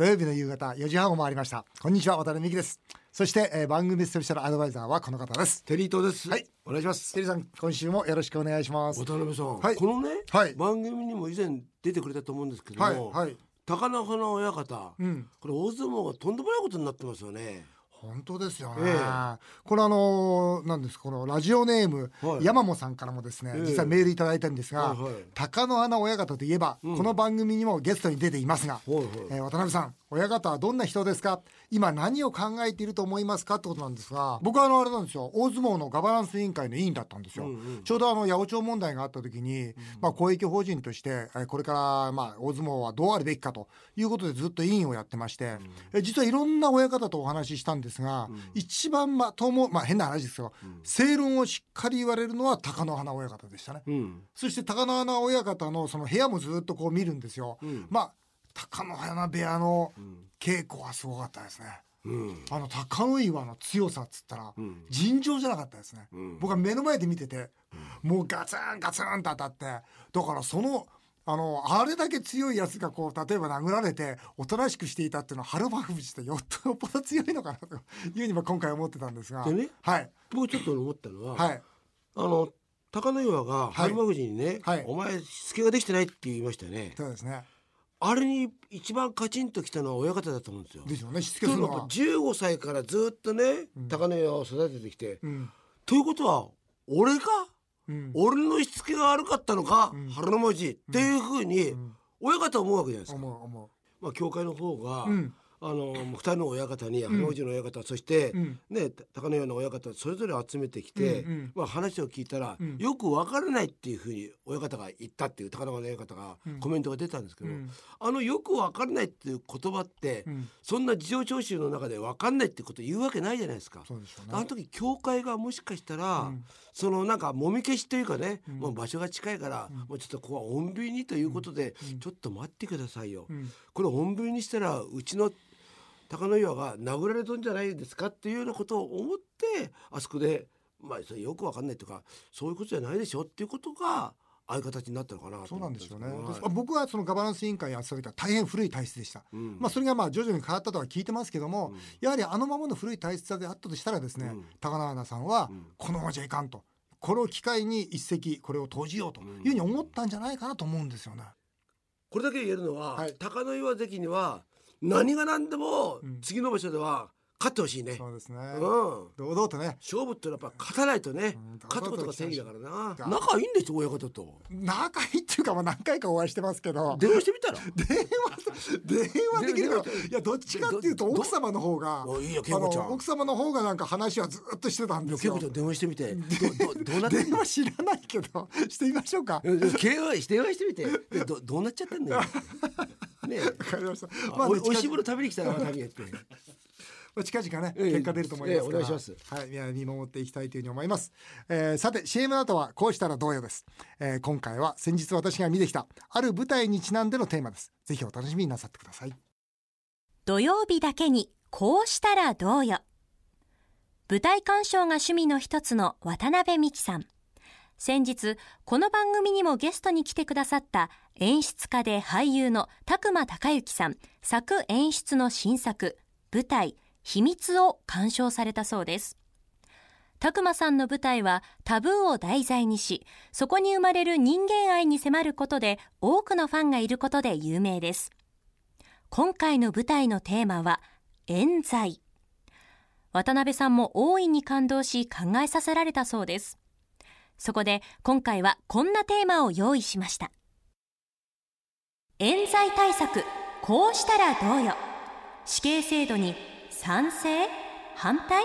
土曜日の夕方4時半を回りました。こんにちは渡辺美希です。そして、えー番組スペシャルアドバイザーはこの方です。テリー東です。はい。お願いします。テリーさん今週もよろしくお願いします。渡辺さん、はい。このね、はい。番組にも以前出てくれたと思うんですけども、はいはい。高菜花親方、うん。これ大相撲がとんでもないことになってますよね。本当ですよね、ええ。これあのーなんですこのラジオネーム、はい。山本さんからもですね、ええ。実はメールいただいたんですが、はいはい。貴乃花親方といえば、この番組にもゲストに出ていますが、はいはい。えー渡辺さん親方はどんな人ですか？今何を考えていると思いますか？ってことなんですが僕はあのあれなんですよ大相撲のガバナンス委員会の委員だったんですよ、ちょうどあの八百長問題があった時に、まあ、公益法人としてえーこれからまあ大相撲はどうあるべきかということでずっと委員をやってまして、えー実はいろんな親方とお話ししたんですが、一番まともまあ変な話ですけど、正論をしっかり言われるのは貴乃花親方でしたね。うん。そして貴乃花親方のその部屋もずっとこう見るんですよ。まあ貴乃花部屋の稽古はすごかったですね。うん。あの貴乃岩の強さっつったら尋常じゃなかったですね。僕は目の前で見てて、もうガツンガツンと当たって、だからそのあのあれだけ強いやつがこう例えば殴られておとなしくしていたっていうのは春馬富士ってよっよっぽど強いのかなというふうにも今回思ってたんですが、でねはい僕ちょっと思ったのは、はいあの高野岩が春馬富士にね、はいお前しつけができてないって言いましたよね。そうですね。あれに一番カチンときたのは親方だと思うんですよ。でしょうねしつけするのは。15歳からずっとね、高野岩を育ててきて、うんということは俺か、うん俺のしつけが悪かったのか、春の文字っていうふうに親方は思うわけじゃないですか。まあ教会の方が、うんあの二人の親方に春の文字の親方、そして、ん。ね高野岩の親方それぞれ集めてきて、まあ話を聞いたら、ん。よく分からないっていうふうに親方が言ったっていう高野岩の親方がコメントが出たんですけど、うん。あのよく分からないっていう言葉って、ん。そんな事情聴取の中で分かんないってこと言うわけないじゃないですか。あの時教会がもしかしたら、そのなんかもみ消しというかね、もう場所が近いから、もうちょっとここは穏便にということで、ちょっと待ってくださいよ、これ穏便にしたらうちの高野岩が殴られとんじゃないですかっていうようなことを思ってあそこでまあそれよくわかんないというかそういうことじゃないでしょっていうことがああいう形になったのかなとそうなんですよね。けどです僕はそのガバナンス委員会やってた大変古い体質でした。まあそれがまあ徐々に変わったとは聞いてますけども、やはりあのままの古い体質であったとしたらですね、高野花さんはこのままじゃいかんと。これを機会に一石これを投じようというふうに思ったんじゃないかなと思うんですよね。これだけ言えるのは、はい高野岩関には何が何でも次の場所では勝ってほしいね。そうですね。うん。堂々とね。勝負ってやっぱ勝たないとね、ん勝つことが正義だからな。だ。仲いいんですよ親方と。仲いいっていうかまあ何回かお会いしてますけど。電話してみたら？電話電話できる？からいやどっちかっていうとど奥様の方がおいいよ恵子ちゃん。奥様の方がなんか話はずっとしてたんですよ。結構ちゃん電話してみて。どどどうなってんの？電話知らないけどしてみましょうか。電話してみて。でどどうなっちゃってんのよ ね。えわかりました。あまあねおしいもの食べに来たら旅へって。まあ近々ねええ。結果出ると思いますから。ええお願いします。はいいや見守っていきたいというふうに思います、えーさて CM の後はこうしたらどうよです、えー今回は先日私が見てきたある舞台にちなんでのテーマです。ぜひお楽しみになさってください。土曜日だけにこうしたらどうよ。舞台鑑賞が趣味の一つの渡辺美希さん。先日この番組にもゲストに来てくださった演出家で俳優の拓磨孝之さん。作演出の新作舞台秘密を鑑賞されたそうです。拓磨さんの舞台はタブーを題材にしそこに生まれる人間愛に迫ることで多くのファンがいることで有名です。今回の舞台のテーマは冤罪。渡辺さんも大いに感動し考えさせられたそうです。そこで今回はこんなテーマを用意しました。冤罪対策こうしたらどうよ。死刑制度に賛成？反対？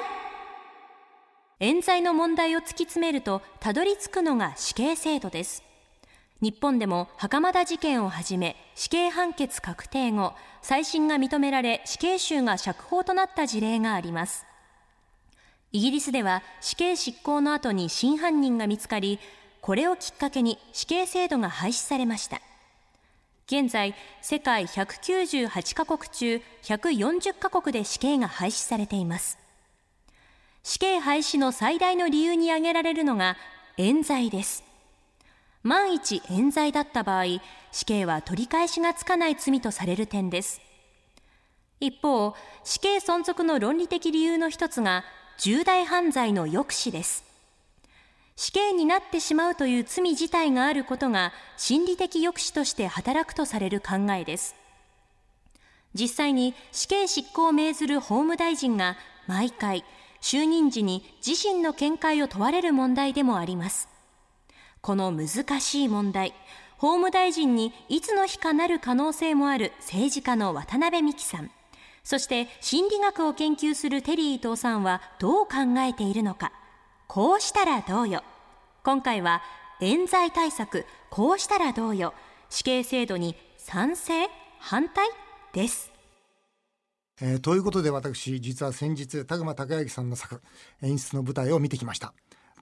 冤罪の問題を突き詰めるとたどり着くのが死刑制度です。日本でも袴田事件をはじめ死刑判決確定後再審が認められ死刑囚が釈放となった事例があります。イギリスでは死刑執行の後に真犯人が見つかりこれをきっかけに死刑制度が廃止されました。現在世界198カ国中140カ国で死刑が廃止されています。死刑廃止の最大の理由に挙げられるのが冤罪です。万一冤罪だった場合死刑は取り返しがつかない罪とされる点です。一方死刑存続の論理的理由の一つが重大犯罪の抑止です。死刑になってしまうという罪自体があることが心理的抑止として働くとされる考えです。実際に死刑執行を命ずる法務大臣が毎回就任時に自身の見解を問われる問題でもあります。この難しい問題法務大臣にいつの日かなる可能性もある政治家の渡辺美樹さんそして心理学を研究するテリー伊藤さんはどう考えているのか。こうしたらどうよ。今回は冤罪対策こうしたらどうよ。死刑制度に賛成反対です。えー、ということで私実は先日田熊孝之さんの作演出の舞台を見てきました。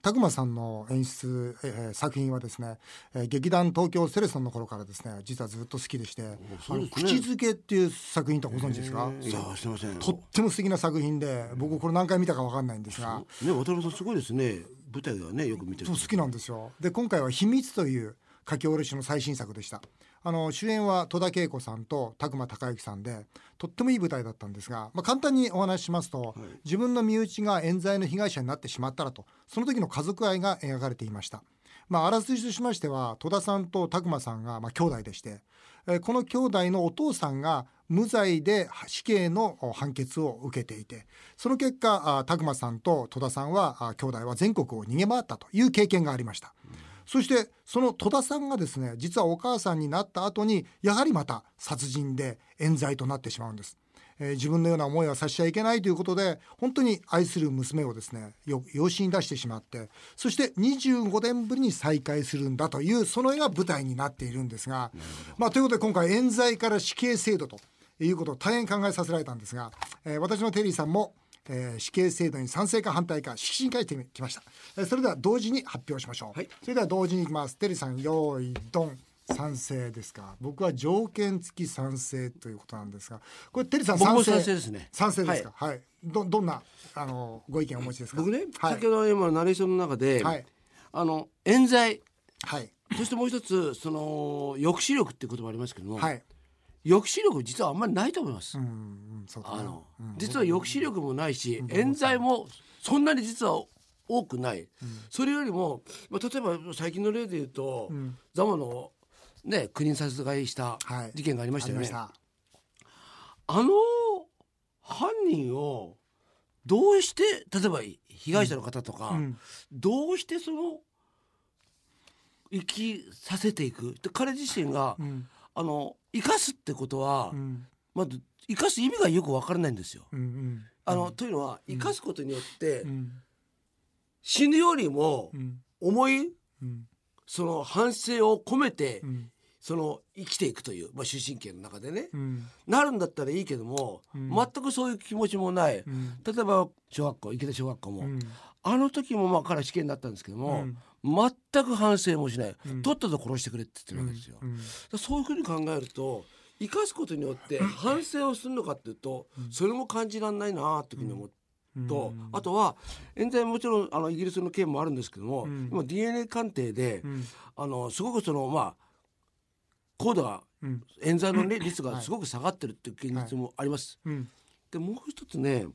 田熊さんの演出、えー、作品はですね、えー、劇団東京セレソンの頃からですね実はずっと好きでして「あの口づけ」っていう作品とご存知ですか？いやすみませんとっても素敵な作品で僕これ何回見たか分かんないんですが。ね。渡辺さんすごいですね。舞台はねよく見てるそう好きなんですよ。で今回は「秘密」という書き下ろしの最新作でしたあの主演は戸田恵子さんと拓磨孝之さんでとってもいい舞台だったんですが、まあ、簡単にお話ししますと、はい、自分の身内が冤罪の被害者になってしまったらとその時の家族愛が描かれていました。まあ、あらすじとしましては戸田さんと拓磨さんが、まあ、兄弟でして、えー、この兄弟のお父さんが無罪で死刑の判決を受けていてその結果拓磨さんと戸田さんは兄弟は全国を逃げ回ったという経験がありました。そしてその戸田さんがですね実はお母さんになった後にやはりまた殺人で冤罪となってしまうんです。えー、自分のような思いはさせちゃいけないということで本当に愛する娘をですね養子に出してしまってそして25年ぶりに再会するんだというその絵が舞台になっているんですが、まあ、ということで今回冤罪から死刑制度ということを大変考えさせられたんですが、えー、私のテリーさんもえー、死刑制度に賛成か反対か指針書いてきました、えー、それでは同時に発表しましょう、はい、それでは同時にいきます。テリーさん用意ドン賛成ですか？僕は条件付き賛成ということなんですがこれテリーさん賛成賛成ですね。賛成ですか？はい、はい、どどんなあのご意見をお持ちですか？僕ね、はい、先ほど今ナレーションの中で、はい、あの冤罪。はい。そしてもう一つその抑止力っていう言葉ありますけども、はい、抑止力実はあんまりないと思います。あの、実は抑止力もないし、冤罪もそんなに実は多くない。それよりも、まあ、例えば最近の例で言うと、ザマのね国に殺害した事件がありましたよね。はい、あの犯人をどうして例えば被害者の方とか、うん、どうしてその生きさせていく？で彼自身が、うん、あの生かすってことは、うん、まず生かす意味がよくわからないんですよ。うんうん、あのというのは生かすことによって、うん、死ぬよりも重い、その反省を込めて、その生きていくという、まあ、終身刑の中でね、なるんだったらいいけども、全くそういう気持ちもない、例えば小学校池田小学校も、あの時もまあ彼は死刑になったんですけども、全く反省もしない、とっとと殺してくれって言ってるわけですよ。そういうふうに考えると生かすことによって反省をするのかっていうと、それも感じられないなっていうふうに思って。と、あとは冤罪もちろんあのイギリスの件もあるんですけども、今 DNA 鑑定で、あのすごくそのまあ高度が、冤罪の、ね、率がすごく下がってるっていう現実もあります。でもう一つね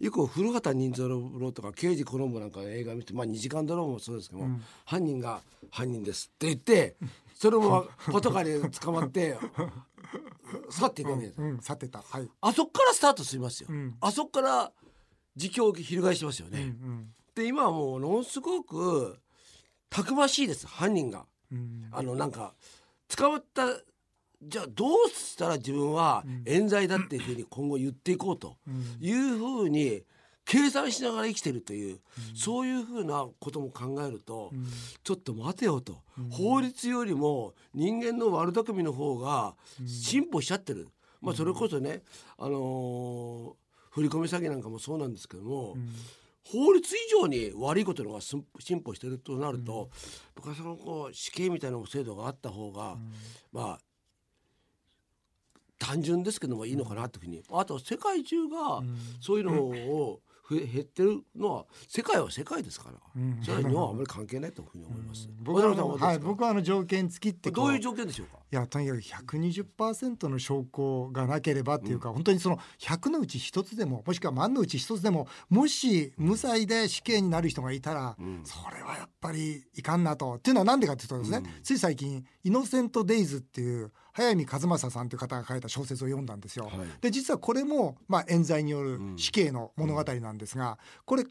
以降古畑任三郎とか刑事コロンボなんかの映画見て、まあ、2時間ドラマもそうですけども、うん、犯人が「犯人です」って言ってそれもパトカーに捕まって 去っていくわけです、うんうん、去ってた、はい、あそこからスタートしますよ、あそこから自供を翻しますよね、うんうん、で今はもうものすごくたくましいです。犯人が、あのなんか捕まったじゃあどうしたら自分は冤罪だっていうふうに今後言っていこうというふうに計算しながら生きてるという、そういうふうなことも考えると、ちょっと待てよと、法律よりも人間の悪巧みの方が進歩しちゃってる、まあ、それこそね、あの振り込み詐欺なんかもそうなんですけども、法律以上に悪いことの方が進歩してるとなると、僕はそのこう死刑みたいな制度があった方が、まあ単純ですけどもいいのかなというふうに。あと世界中がそういうのをふ減ってるのは世界は世界ですから、それは日本はあまり関係ないというふうに思います。僕はあの渡辺さんはい。僕はあの条件付きってこどういう条件でしょうか？いやとにかく120%の証拠がなければっていうか、本当にその100のうち1つでももしくは万のうち1つでももし無罪で死刑になる人がいたら、それはやっぱりいかんなと。っていうのは何でかっていうとですね、つい最近「イノセント・デイズ」っていう早見和正さんという方が書いた小説を読んだんですよ。はい。で実はこれも、まあ、冤罪による死刑の物語なんですが、これ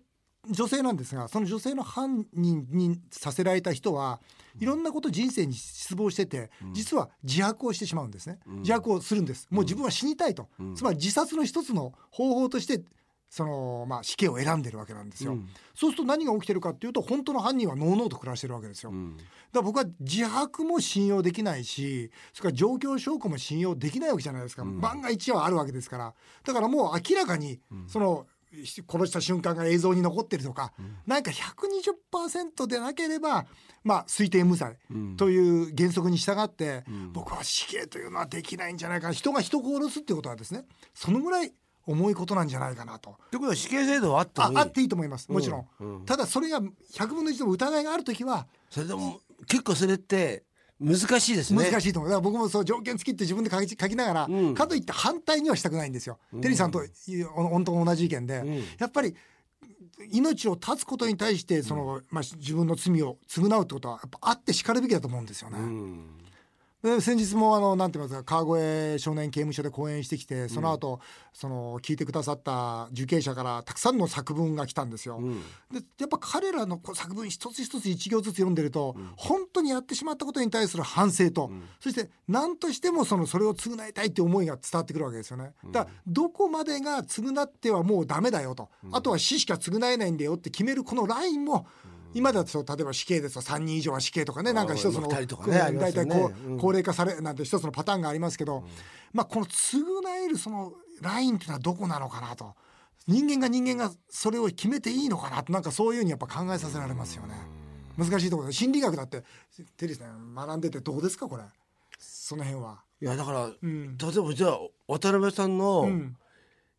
女性なんですがその女性の犯人にさせられた人はいろんなこと人生に失望してて、実は自白をしてしまうんですね、自白をするんです。もう自分は死にたいと、つまり自殺の一つの方法としてその、まあ、死刑を選んでるわけなんですよ、そうすると何が起きてるかっていうと本当の犯人はのうのうと暮らしてるわけですよ、だから僕は自白も信用できないしそれから状況証拠も信用できないわけじゃないですか、万が一はあるわけですから。だからもう明らかにその、殺した瞬間が映像に残ってるとか、なんか120%でなければ、まあ、推定無罪という原則に従って、僕は死刑というのはできないんじゃないか。な人が人を殺すっていうことはですねそのぐらい重いことなんじゃないかなと。ということは死刑制度はあってもいい？ああっていいと思います。もちろん、うん。ただそれが100分の1でも疑いがある時はそれでも結構それって難しいですね。難しいと思う。だから僕もそう条件付きって自分で書き書きながら、うん。かといって反対にはしたくないんですよ、テリーさんという本当同じ意見で、ん。やっぱり命を絶つことに対してその、まあ、自分の罪を償うってことはやっぱあってしかるべきだと思うんですよね。うん。で先日もあのなんて言いますか川越少年刑務所で講演してきてその後、その聞いてくださった受刑者からたくさんの作文が来たんですよ。ん。でやっぱ彼らの作文一つ一つ一行ずつ読んでると、本当にやってしまったことに対する反省と、そして何としてもそのそれを償いたいって思いが伝わってくるわけですよね。だからどこまでが償ってはもうダメだよと、あとは死しか償えないんだよって決めるこのラインも今だと例えば死刑ですと3人以上は死刑とかねなんか一つのね大体こううん。高齢化されなんて一つのパターンがありますけど、まあこの償えるそのラインっていうのはどこなのかなと。人間が人間がそれを決めていいのかなとなんかそういうふうにやっぱ考えさせられますよね。難しいところで心理学だってテリーさん学んでてどうですかこれ？その辺は。いやだから、ん。例えばじゃあ渡辺さんの、ん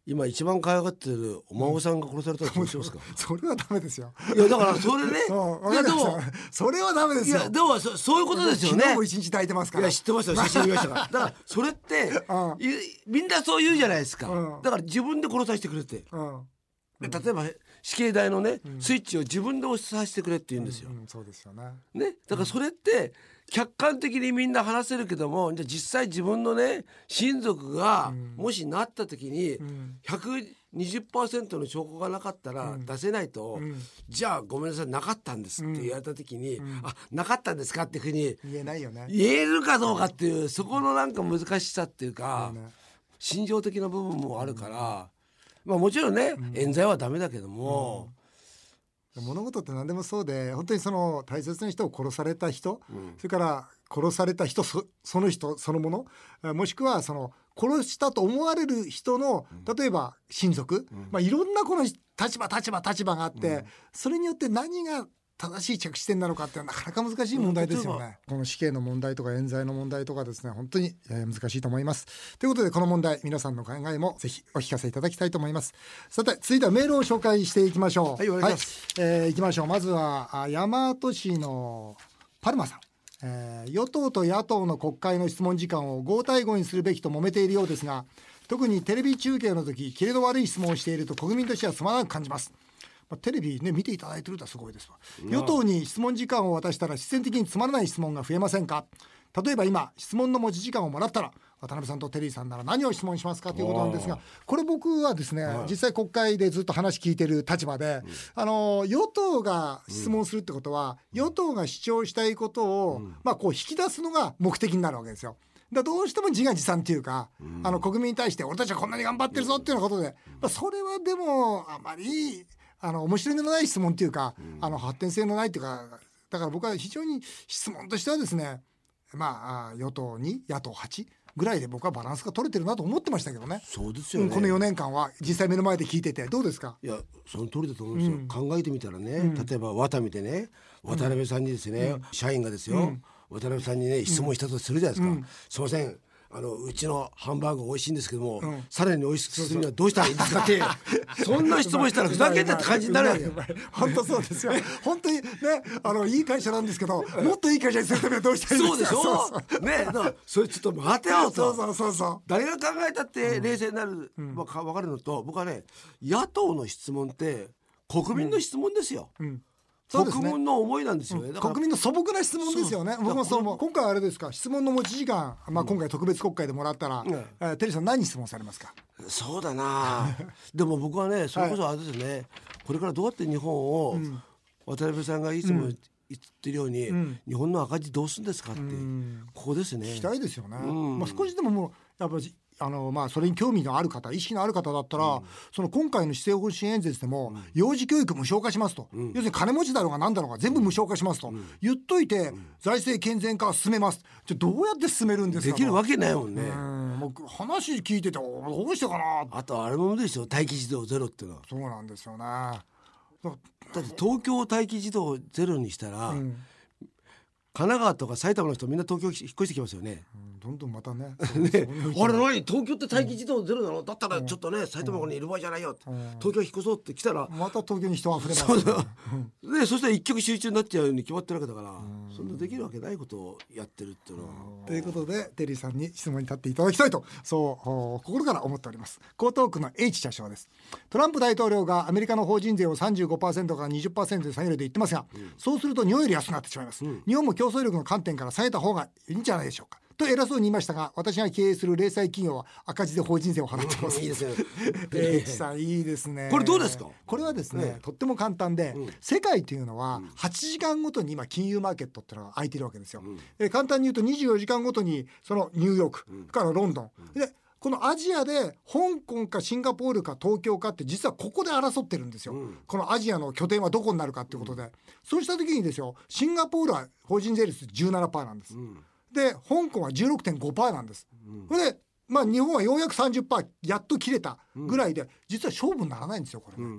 今一番可愛がってるお孫さんが殺されたらどうしますか、それはダメですよ。いやだからそれね。いやでもそれはダメですよ。いやでもそそういうことですよね。昨日も一日抱いてますから。いや知ってますよ写真見ましたから。だからそれって、うん。いみんなそう言うじゃないですか、うん。だから自分で殺させてくれって。うん。で例えば死刑台のね、スイッチを自分で押させてくれって言うんですよ、うん、そうですよね。ね、だからそれって客観的にみんな話せるけどもじゃあ実際自分のね親族がもしなった時に120%の証拠がなかったら出せないと、じゃあごめんなさいなかったんですって言われた時に、あなかったんですかっていうふうに言えないよね。言えるかどうかっていうそこのなんか難しさっていうか、ね。心情的な部分もあるから、まあもちろんね、冤罪はダメだけども、物事って何でもそうで本当にその大切な人を殺された人、それから殺された人そその人そのものあもしくはその殺したと思われる人の例えば親族、まあ、いろんなこの立場立場立場があって、それによって何が正しい着地点なのかってなかなか難しい問題ですよね。この死刑の問題とか冤罪の問題とかですね本当に、えー難しいと思います。ということでこの問題皆さんの考えもぜひお聞かせいただきたいと思います。さて続いてはメールを紹介していきましょう。はいお願いしますえーいきましょうまずはあ大和市のパルマさん。えー与党と野党の国会の質問時間を5対5にするべきと揉めているようですが特にテレビ中継の時キレの悪い質問をしていると国民としてはつまらなく感じます。まあ、テレビね見ていただいてるとはすごいですわ。与党に質問時間を渡したら必然的につまらない質問が増えませんか？例えば今質問の持ち時間をもらったら渡辺さんとテリーさんなら何を質問しますかということなんですがこれ僕はですね、実際国会でずっと話聞いてる立場で、あの与党が質問するってことは、与党が主張したいことを、まあこう引き出すのが目的になるわけですよ。だどうしても自画自賛っていうか、あの国民に対して俺たちはこんなに頑張ってるぞっていうようなことで、まあ、それはでもあまりあの面白みのない質問っていうか、あの発展性のないっていうかだから僕は非常に質問としてはですねまああ与党2野党8ぐらいで僕はバランスが取れてるなと思ってましたけどね。そうですよね、うんこの4年間は実際目の前で聞いててどうですか？いやその通りだと思うんですよ、考えてみたらね、例えばワタミでね渡辺さんにですね、社員がですよ、渡辺さんにね質問したとするじゃないですか、すいませんあのうちのハンバーグ美味しいんですけども、さらに美味しくするにはどうしたらいいんですかってそんな質問したらふざけんなって感じになるわけよ。本当そうですよ。本当にね、あのいい会社なんですけど、もっといい会社にするためにはどうしたらいいんですか？そうでしょ？ね、それちょっと待てよと。そうそうそうそう。誰が考えたって冷静になる、まあか分かるのと、僕はね、野党の質問って国民の質問ですよ。そうですね。国民の思いなんですよね。国民の素朴な質問ですよね。僕もそう思う。今回あれですか、質問の持ち時間、まあ今回特別国会でもらったら、えーテリーさん何質問されますか？そうだな。でも僕はねそれこそあれですよね、これからどうやって日本を、渡辺さんがいつも言ってるように、日本の赤字どうするんですかって、ここですね。聞きたいですよね。まあ少しでももうやっぱりあのまあそれに興味のある方意識のある方だったら、その今回の施政方針演説でも、幼児教育無償化しますと、要するに金持ちだろうが何だろうが全部無償化しますと、言っといて、財政健全化は進めます。じゃあどうやって進めるんですか？できるわけないもんね、うんもう話聞いてておどうしてかな？あとあれもですよ待機児童ゼロっていうのは。そうなんですよね。だだって東京待機児童ゼロにしたら、神奈川とか埼玉の人みんな東京引っ越してきますよね。うんどんどんまたね。ね、あれ何？東京って待機児童ゼロなの、だったらちょっとね埼玉にいる場合じゃないよ、東京引っ越そうって来たら、また東京に人あふれます、そうだ。ね、そしたら一極集中になっちゃうように決まってるわけだから、そんなできるわけないことをやってるっていうのは。ということでテリーさんに質問に立っていただきたいとそうお心から思っております。江東区の H 社長です。トランプ大統領がアメリカの法人税を35%から20%で下げると言ってますが、そうすると日本より安くなってしまいます、日本も競争力の観点から下げた方がいいんじゃないでしょうかと偉そうに言いましたが私が経営する零細企業は赤字で法人税を払ってます。いいですね。H さんいいですね。これどうですか？これはですね、とっても簡単で、世界というのは8時間ごとに今金融マーケットっていうのが空いてるわけですよ、え簡単に言うと24時間ごとにそのニューヨーク、からロンドン、でこのアジアで香港かシンガポールか東京かって実はここで争ってるんですよ、このアジアの拠点はどこになるかっていうことで、そうした時にですよシンガポールは法人税率17%なんです、で香港は16.5%なんです、それでまあ日本はようやく30%やっと切れたぐらいで、実は勝負にならないんですよこれね、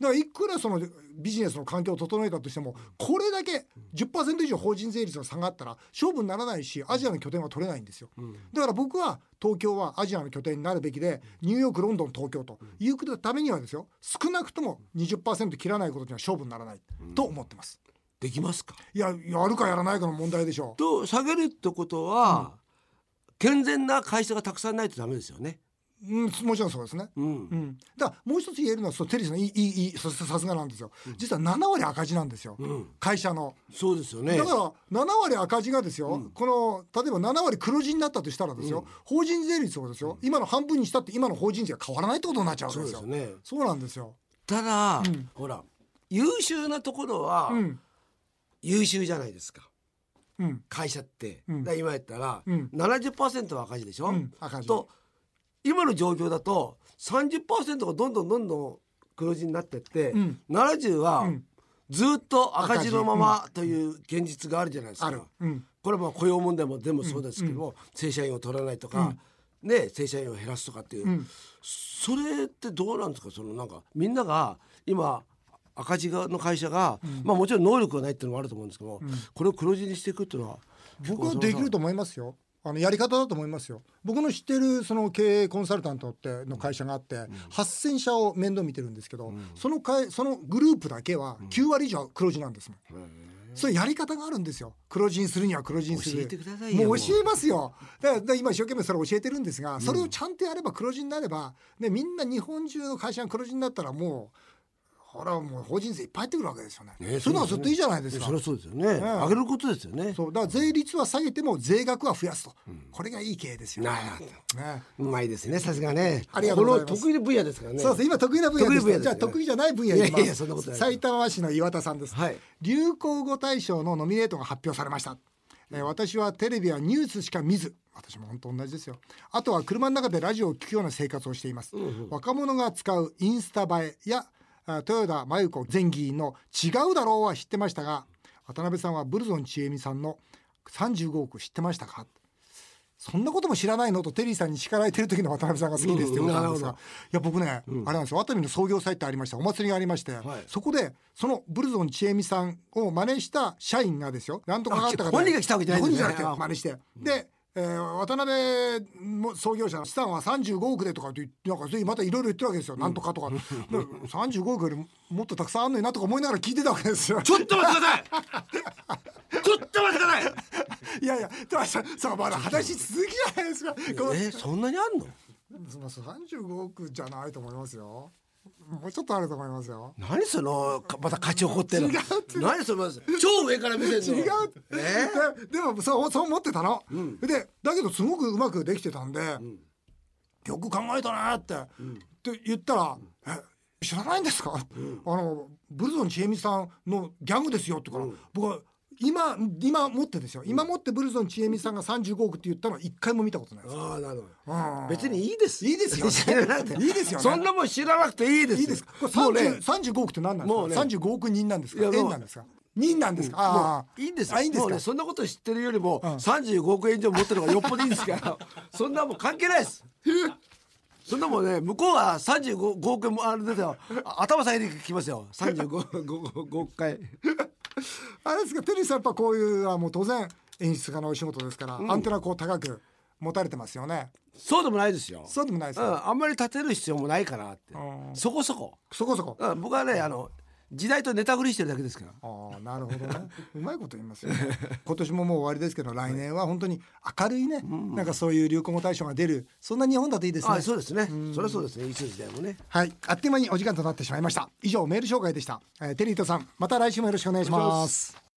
だからいくらそのビジネスの環境を整えたとしてもこれだけ10%以上法人税率が下がったら勝負にならないしアジアの拠点は取れないんですよ、だから僕は東京はアジアの拠点になるべきでニューヨークロンドン東京というためにはですよ少なくとも20%切らないことには勝負にならないと思ってます、できますか？いややるかやらないかの問題でしょうと下げるってことは、健全な会社がたくさんないとダメですよね。うん、もちろんそうですね。うんうん、だからもう一つ言えるのはそうテリーさんいいいいささすがなんですよ。実は7割赤字なんですよ。会社の。そうですよね。だから7割赤字がですよ、この例えば7割黒字になったとしたらですよ、法人税率をですよ、今の半分にしたって今の法人税が変わらないってことになっちゃうわけですよ。そうですよねそうなんですよ。ただ、ほら優秀なところは、うん優秀じゃないですか。うん。会社って、ん。だから今やったら、うん。70%は赤字でしょ、うん赤字。と今の状況だと30%がどんどんどんどん黒字になってって、うん。70はん。ずっと赤字のままという現実があるじゃないですか。うん。これはまあ雇用問題も全部そうですけども、正社員を取らないとか、ね正社員を減らすとかっていう、ん。それってどうなんですか？そのなんかみんなが今赤字の会社が、まあもちろん能力がないっていうのもあると思うんですけども、これを黒字にしていくっていうのは僕はできると思いますよ。あのやり方だと思いますよ。僕の知ってるその経営コンサルタントっての会社があって、8,000社を面倒見てるんですけど、その会そのグループだけは9割以上黒字なんですもん。そういうやり方があるんですよ。黒字にするには黒字にする。もう教えますよ。だから今一生懸命それ教えてるんですが、それをちゃんとやれば黒字になれば、ねみんな日本中の会社が黒字になったらもう。ほらもう法人税いっぱい入ってくるわけですよね。ねそういうのはずっといいじゃないですか。それはそうですよね、上げることですよね。そう。だから税率は下げても税額は増やすと、これがいい経営ですよね。ね。うまいですねさすがね。ありがとうございます。この得意な分野ですからね。そうそう今得意な分野です。得意分野ですよね。じゃあ得意じゃない分野に行きます。いやいやそんなことない埼玉市の岩田さんです、はい。流行語大賞のノミネートが発表されました、えー私はテレビやニュースしか見ず。私も本当同じですよ。あとは車の中でラジオを聞くような生活をしています、若者が使うインスタ映えやあ豊田真由子前議員の違うだろうは知ってましたが渡辺さんはブルゾンちえみさんの35億知ってましたか？そんなことも知らないの？とテリーさんに叱られてる時の渡辺さんが好きですってことなんですが、うんいや僕ね、あれなんですよ。熱海の創業祭ってありました。お祭りがありまして、そこでそのブルゾンちえみさんを真似した社員がですよ。なんとかかかったかあ本人が来たわけじゃないんですね。本人じゃなくて真似して。でえー、渡辺も創業者の資産は35億でとかってなんかまたいろいろ言ってるわけですよ、うん、なんとかとか。35億よりもっとたくさんあんのになとか思いながら聞いてたわけですよ。ちょっと待ってください。ちょっと待ってください。いやいやささまだ話続きじゃないですか。えー、そんなにあんの？35億じゃないと思いますよもうちょっとあると思いますよ。何そのまた勝ち誇ってる。違う何その超上から見てるの？違う。えー、ででもそうそう思ってたの。うん、でだけどすごくうまくできてたんで、うん、よく考えたなって、うん、って言ったら、え知らないんですか、あのブルゾンちえみさんのギャングですよってから、僕は今今持ってですよ。今持ってブルゾンちえみさんが35億って言ったのは一回も見たことないです。ああなるほど。別にいいですいいですよ。いいですよ、そんなもん知らなくていいですいいですこれもうね。35億って何なんですか、ね、35億人なんですか？円なんですか？人なんですか、ああいいんですいいんですか、ね、そんなこと知ってるよりも、35億円以上持ってるのがよっぽどいいんですから。そんなもん関係ないです。そんなもんね向こうが35億円もあるんですよ。頭下げてきますよ。35億回 あれですかテリーさんやっぱこういうはもう当然演出家のお仕事ですから、うん、アンテナこう高く持たれてますよね。そうでもないですよ。そうでもないです、うん、あんまり立てる必要もないかなって、そこそこ。そこそこ、うん、僕はねあの時代とネタ振りしてるだけですから。ああなるほどね。うまいこと言いますよ、ね、今年ももう終わりですけど来年は本当に明るいね、うん、なんかそういう流行語大賞が出るそんな日本だといいですね。そうですね、うそれはそうですね。いつ時代もね。はい。あっという間にお時間となってしまいました。以上メール紹介でした、えー、テリーとさんまた来週もよろしくお願いします